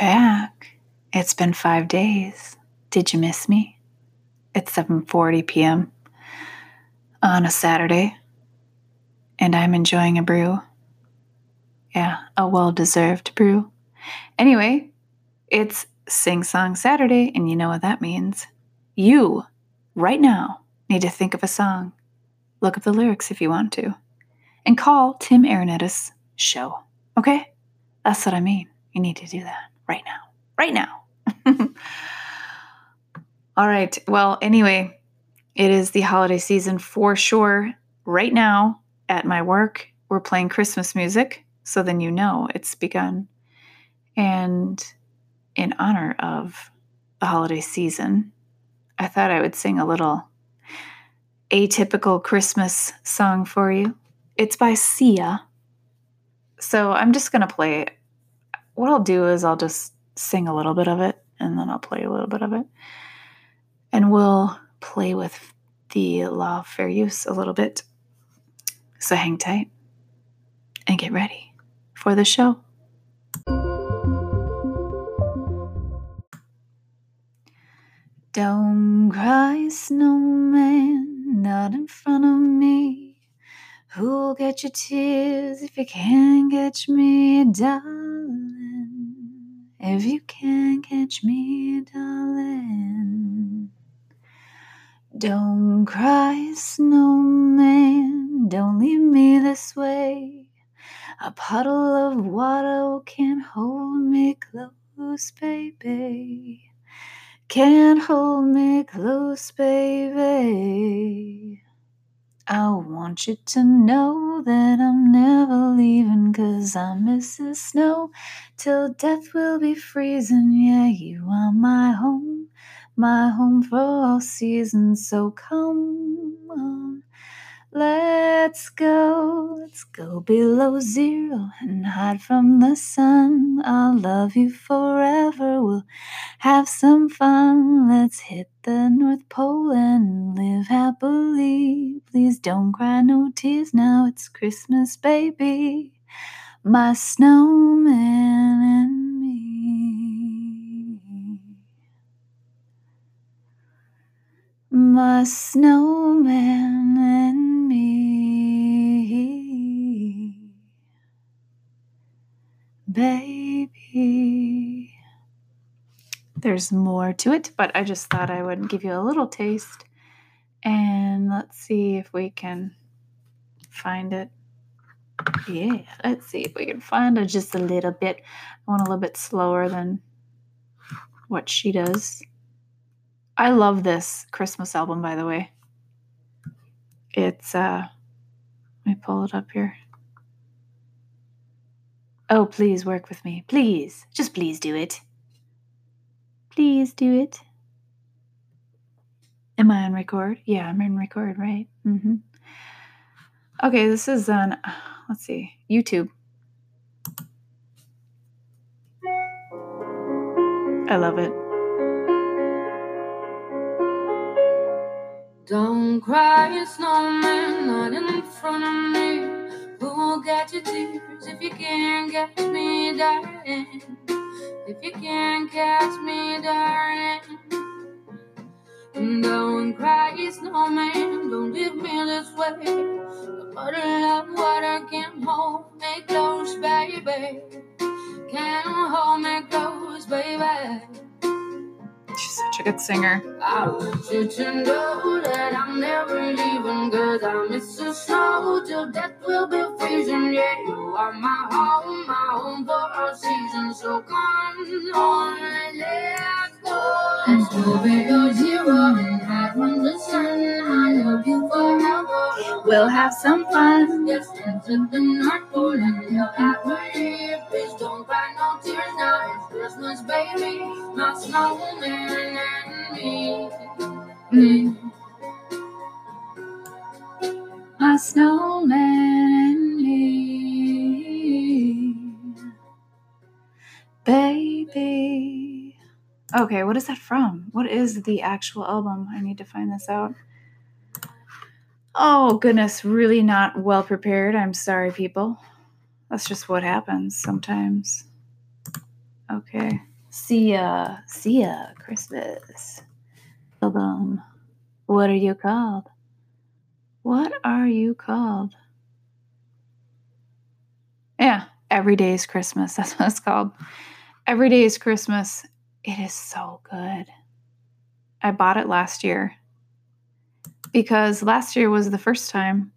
back. It's been 5 days. Did you miss me? It's 7:40 p.m. on a Saturday, and I'm enjoying a brew. Yeah, a well-deserved brew. Anyway, it's Sing Song Saturday, and you know what that means. You, right now, need to think of a song. Look up the lyrics if you want to. And call Tim Aronettis show. Okay? That's what I mean. You need to do that right now. Right now. All right. Well, anyway, it is the holiday season for sure. Right now at my work, we're playing Christmas music. So then you know it's begun. And in honor of the holiday season, I thought I would sing a little atypical Christmas song for you. It's by Sia. So I'm just going to play. What I'll do is I'll just sing a little bit of it and then I'll play a little bit of it. And we'll play with the law of fair use a little bit. So hang tight and get ready for the show. Don't cry, snowman, not in front of me. Who'll get your tears if you can't catch me, darling? If you can't catch me, darling. Don't cry, snowman, don't leave me this way. A puddle of water can't hold me close, baby. Can't hold me close, baby. I want you to know that I'm never leaving, cause I miss the snow till death will be freezing. Yeah, you are my home, my home for all seasons. So come on, let's go, let's go below zero and hide from the sun. I'll love you forever, we'll have some fun. Let's hit the North Pole and live happily. Please don't cry no tears now, it's Christmas, baby. My snowman and me. My snowman There's more to it, but I just thought I would give you a little taste. And let's see if we can find it. Yeah, let's see if we can find it just a little bit. I want a little bit slower than what she does. I love this Christmas album, by the way. It's, uh, let me pull it up here. Oh, please work with me. Please. Just please do it. Please do it. Am I on record? Yeah, I'm in record, right? Mm-hmm. Okay, this is on, let's see, YouTube. I love it. Don't cry, snowman, not in front of me. Who'll get your tears if you can't catch me, darling? If you can't catch me, darling. And don't cry, snowman, don't leave me this way. The bottle of water can't hold me close, baby. Can't hold me close, baby. She's such a good singer. I want you to know that I'm never leaving, cause I miss the snow till death will be freezing. Yeah, you are my home, We'll have some fun. Yes, into the North Pole and you're happy. Please don't cry no tears now. It's Christmas, baby. My snowman and me. me. My snowman and me. Baby. Okay, what is that from? What is the actual album? I need to find this out. Oh, goodness, really not well prepared. I'm sorry, people. That's just what happens sometimes. Okay. See ya. See ya. Christmas. Album. What are you called? What are you called? Yeah, Every Day is Christmas. That's what it's called. Every Day is Christmas. It is so good. I bought it last year because last year was the first time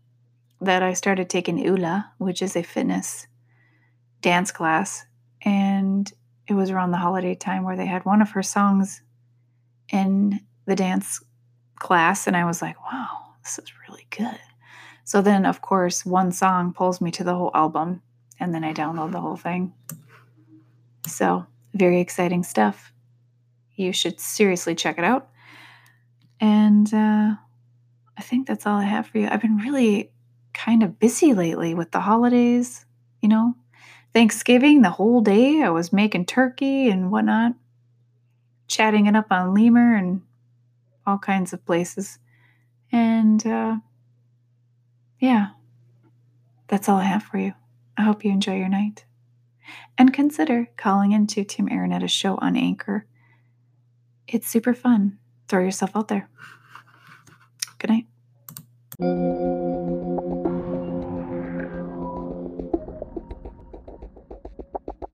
that I started taking ULA, which is a fitness dance class. And it was around the holiday time where they had one of her songs in the dance class. And I was like, wow, this is really good. So then, of course, one song pulls me to the whole album, and then I download the whole thing. So, very exciting stuff. You should seriously check it out. And uh, I think that's all I have for you. I've been really kind of busy lately with the holidays, you know. Thanksgiving, the whole day, I was making turkey and whatnot, chatting it up on Lemur and all kinds of places. And uh, yeah, that's all I have for you. I hope you enjoy your night. And consider calling into Tim Arenetta's show on Anchor. It's super fun. Throw yourself out there. Good night.